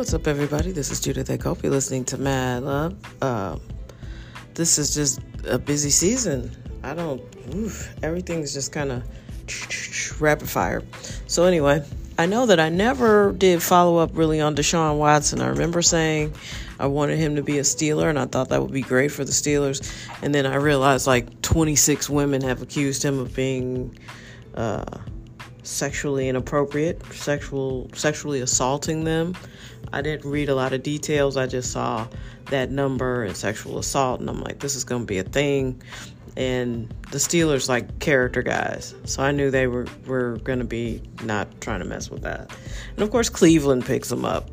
What's up, everybody? This is Judith Ecope. You're listening to Mad Love. Uh, this is just a busy season. I don't, oof, everything's just kind of rapid fire. So, anyway, I know that I never did follow up really on Deshaun Watson. I remember saying I wanted him to be a Steeler, and I thought that would be great for the Steelers. And then I realized like 26 women have accused him of being. Uh, sexually inappropriate, sexual sexually assaulting them. I didn't read a lot of details. I just saw that number and sexual assault, and I'm like, this is going to be a thing. And the Steelers like character guys, so I knew they were were going to be not trying to mess with that. And of course, Cleveland picks them up,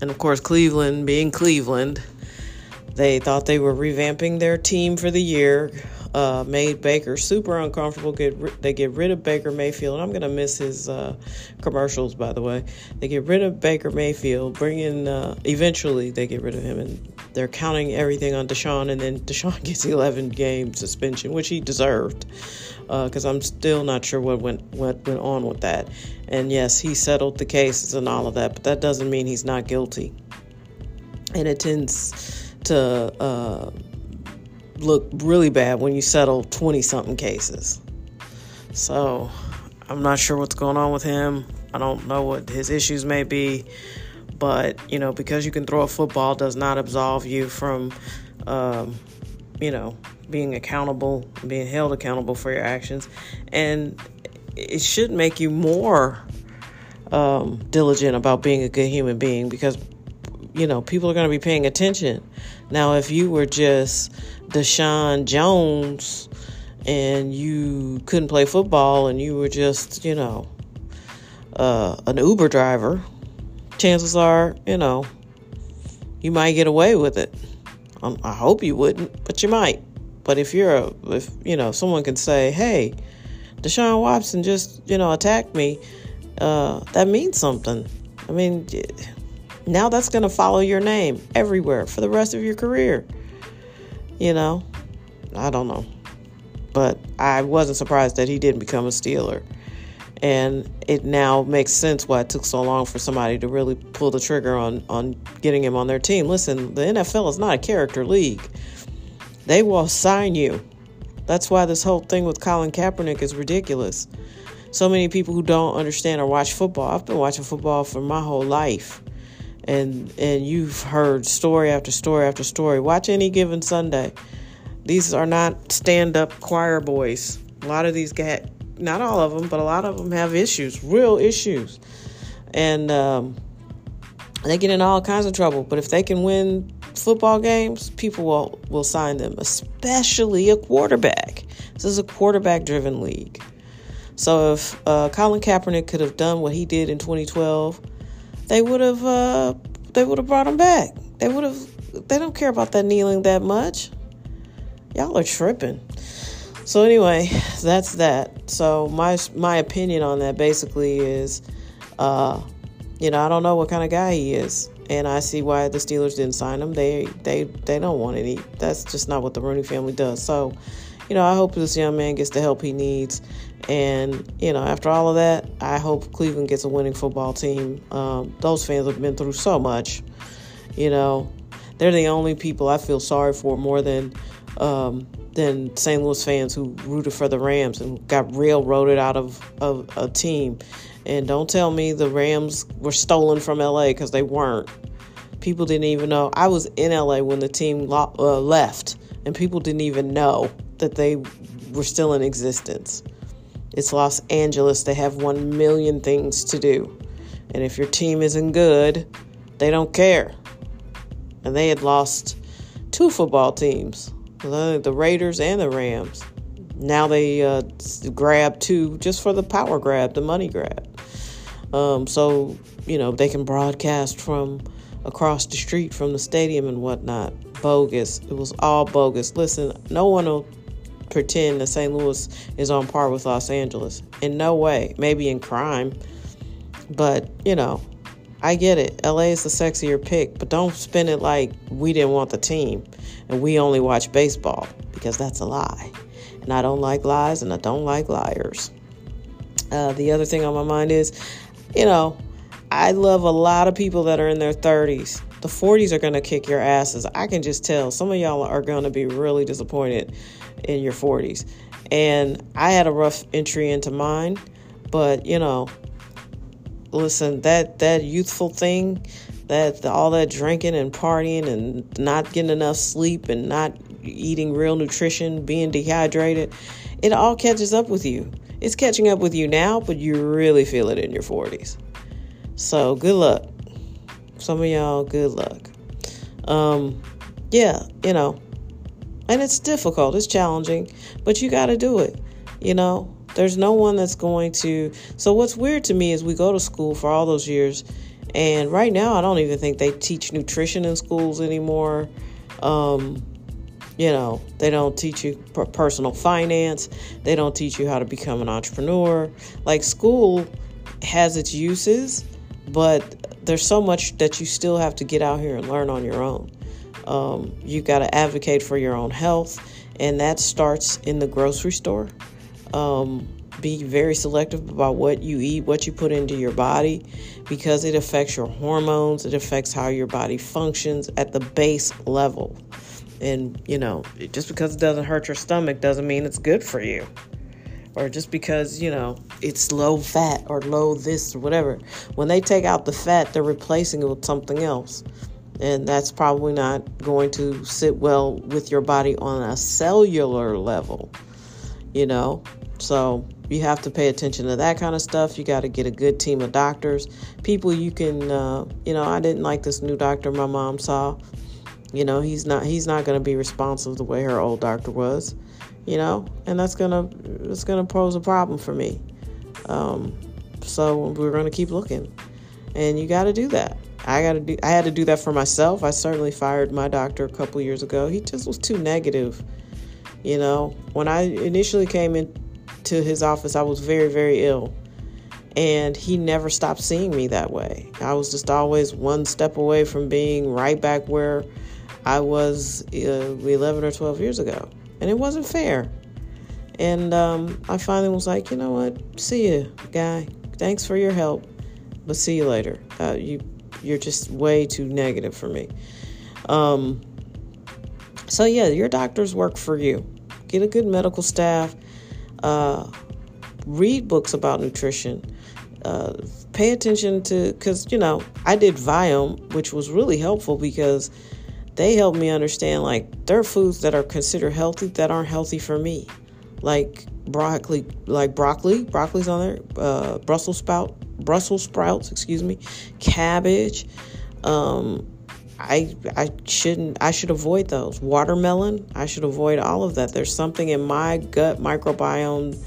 and of course, Cleveland being Cleveland, they thought they were revamping their team for the year uh, made Baker super uncomfortable. Get they get rid of Baker Mayfield. I'm gonna miss his uh, commercials, by the way. They get rid of Baker Mayfield, bring in. Uh, eventually, they get rid of him, and they're counting everything on Deshaun. And then Deshaun gets 11 game suspension, which he deserved, because uh, I'm still not sure what went what went on with that. And yes, he settled the cases and all of that, but that doesn't mean he's not guilty. And it tends to uh, look really bad when you settle 20 something cases. So I'm not sure what's going on with him. I don't know what his issues may be. But, you know, because you can throw a football does not absolve you from, um, you know, being accountable, being held accountable for your actions. And it should make you more um, diligent about being a good human being because, you know, people are going to be paying attention. Now, if you were just Deshaun Jones and you couldn't play football and you were just, you know, uh, an Uber driver, chances are, you know, you might get away with it. Um, I hope you wouldn't, but you might. But if you're a, if you know, someone can say, "Hey, Deshaun Watson just, you know, attacked me," uh, that means something. I mean, now that's going to follow your name everywhere for the rest of your career. You know, I don't know. But I wasn't surprised that he didn't become a Steeler. And it now makes sense why it took so long for somebody to really pull the trigger on, on getting him on their team. Listen, the NFL is not a character league. They will sign you. That's why this whole thing with Colin Kaepernick is ridiculous. So many people who don't understand or watch football. I've been watching football for my whole life and and you've heard story after story after story. Watch any given Sunday. These are not stand-up choir boys. A lot of these guys, not all of them, but a lot of them have issues, real issues, and um, they get in all kinds of trouble. But if they can win football games, people will will sign them, especially a quarterback. This is a quarterback-driven league. So if uh, Colin Kaepernick could have done what he did in 2012 they would have uh, they would have brought him back. They would have. They don't care about that kneeling that much. Y'all are tripping. So anyway, that's that. So my my opinion on that basically is, uh, you know, I don't know what kind of guy he is, and I see why the Steelers didn't sign him. They they they don't want any. That's just not what the Rooney family does. So, you know, I hope this young man gets the help he needs. And, you know, after all of that, I hope Cleveland gets a winning football team. Um, those fans have been through so much. You know, they're the only people I feel sorry for more than um, than St. Louis fans who rooted for the Rams and got railroaded out of, of a team. And don't tell me the Rams were stolen from LA because they weren't. People didn't even know. I was in LA when the team lo- uh, left, and people didn't even know that they were still in existence. It's Los Angeles. They have one million things to do. And if your team isn't good, they don't care. And they had lost two football teams the Raiders and the Rams. Now they uh, grab two just for the power grab, the money grab. Um, so, you know, they can broadcast from across the street from the stadium and whatnot. Bogus. It was all bogus. Listen, no one will pretend that St. Louis is on par with Los Angeles. In no way. Maybe in crime. But, you know, I get it. LA is the sexier pick, but don't spin it like we didn't want the team and we only watch baseball because that's a lie. And I don't like lies and I don't like liars. Uh, the other thing on my mind is, you know, I love a lot of people that are in their 30s. The 40s are going to kick your asses. I can just tell. Some of y'all are going to be really disappointed in your 40s. And I had a rough entry into mine, but you know, listen, that that youthful thing, that all that drinking and partying and not getting enough sleep and not eating real nutrition, being dehydrated, it all catches up with you. It's catching up with you now, but you really feel it in your 40s. So good luck. Some of y'all, good luck. Um, yeah, you know, and it's difficult, it's challenging, but you got to do it. You know, there's no one that's going to. So, what's weird to me is we go to school for all those years, and right now, I don't even think they teach nutrition in schools anymore. Um, you know, they don't teach you personal finance, they don't teach you how to become an entrepreneur. Like, school has its uses, but there's so much that you still have to get out here and learn on your own. Um, you got to advocate for your own health, and that starts in the grocery store. Um, be very selective about what you eat, what you put into your body, because it affects your hormones, it affects how your body functions at the base level. And, you know, just because it doesn't hurt your stomach doesn't mean it's good for you. Or just because, you know, it's low fat or low this or whatever. When they take out the fat, they're replacing it with something else and that's probably not going to sit well with your body on a cellular level, you know. So you have to pay attention to that kind of stuff. You got to get a good team of doctors, people you can, uh, you know. I didn't like this new doctor my mom saw. You know, he's not he's not going to be responsive the way her old doctor was, you know, and that's gonna it's gonna pose a problem for me. Um, so we're going to keep looking, and you got to do that. I got to do I had to do that for myself. I certainly fired my doctor a couple years ago. He just was too negative. You know, when I initially came into his office, I was very very ill. And he never stopped seeing me that way. I was just always one step away from being right back where I was uh, 11 or 12 years ago. And it wasn't fair. And um, I finally was like, you know what? See you, guy. Thanks for your help, but see you later. Uh, you you're just way too negative for me. Um, so, yeah, your doctors work for you. Get a good medical staff. Uh, read books about nutrition. Uh, pay attention to, because, you know, I did Viome, which was really helpful because they helped me understand like there are foods that are considered healthy that aren't healthy for me. Like broccoli, like broccoli, broccoli's on there, uh, Brussels sprout, Brussels sprouts, excuse me, cabbage. Um, I I shouldn't I should avoid those. Watermelon, I should avoid all of that. There's something in my gut microbiome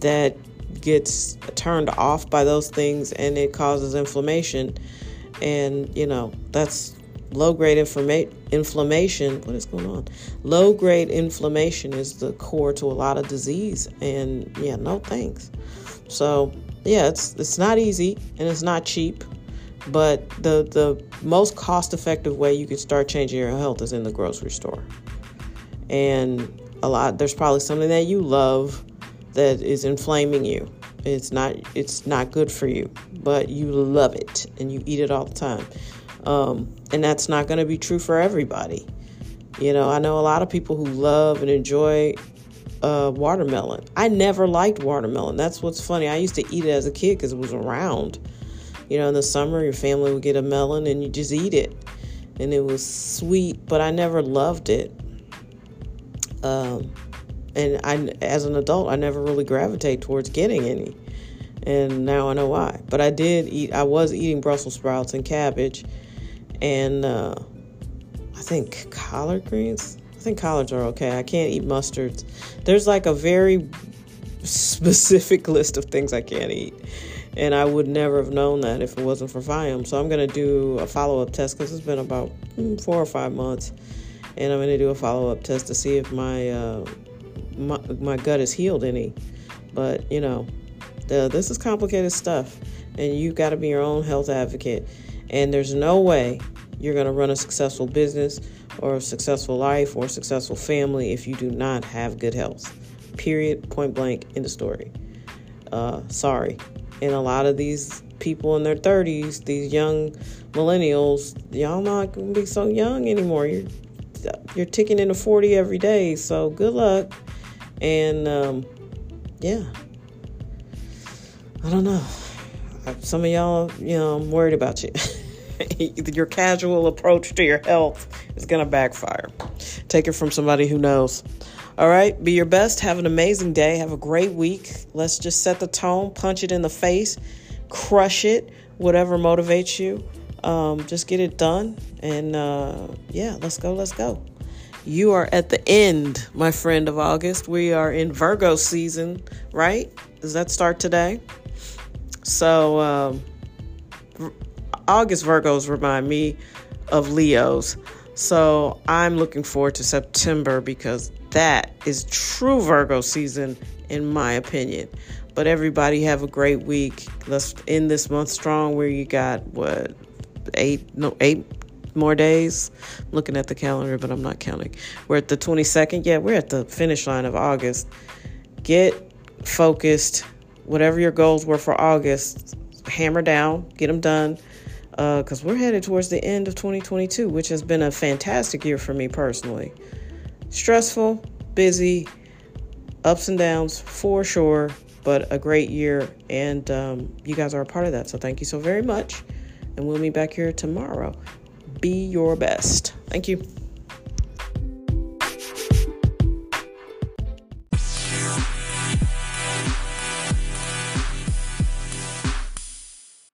that gets turned off by those things and it causes inflammation. And you know, that's low grade inflama- inflammation. What is going on? Low grade inflammation is the core to a lot of disease and yeah, no thanks. So yeah, it's it's not easy and it's not cheap, but the the most cost effective way you can start changing your health is in the grocery store. And a lot there's probably something that you love that is inflaming you. It's not it's not good for you, but you love it and you eat it all the time. Um, and that's not going to be true for everybody. You know, I know a lot of people who love and enjoy uh, watermelon. I never liked watermelon. That's what's funny. I used to eat it as a kid because it was around. You know, in the summer, your family would get a melon and you just eat it. And it was sweet, but I never loved it. Um, and I, as an adult, I never really gravitate towards getting any. And now I know why. But I did eat, I was eating Brussels sprouts and cabbage and uh, I think collard greens I think collards are okay. I can't eat mustards. There's like a very specific list of things I can't eat. And I would never have known that if it wasn't for Viome. So I'm going to do a follow up test because it's been about mm, four or five months. And I'm going to do a follow up test to see if my, uh, my, my gut is healed any. But, you know, the, this is complicated stuff. And you've got to be your own health advocate. And there's no way you're going to run a successful business or a successful life or a successful family if you do not have good health. Period, point blank, in the story. Uh, sorry. And a lot of these people in their 30s, these young millennials, y'all not gonna be so young anymore. You're you're ticking into 40 every day. So good luck. And um, yeah, I don't know. Some of y'all, you know, I'm worried about you. Your casual approach to your health is going to backfire. Take it from somebody who knows. All right, be your best. Have an amazing day. Have a great week. Let's just set the tone, punch it in the face, crush it, whatever motivates you. Um, just get it done. And uh, yeah, let's go, let's go. You are at the end, my friend, of August. We are in Virgo season, right? Does that start today? So, um, August Virgos remind me of Leos. So, I'm looking forward to September because that is true Virgo season, in my opinion. But everybody have a great week. Let's end this month strong where you got what eight no eight more days. I'm looking at the calendar, but I'm not counting. We're at the 22nd. Yeah, we're at the finish line of August. Get focused. Whatever your goals were for August, hammer down, get them done. Because uh, we're headed towards the end of 2022, which has been a fantastic year for me personally. Stressful, busy, ups and downs for sure, but a great year. And um, you guys are a part of that. So thank you so very much. And we'll meet back here tomorrow be your best. Thank you.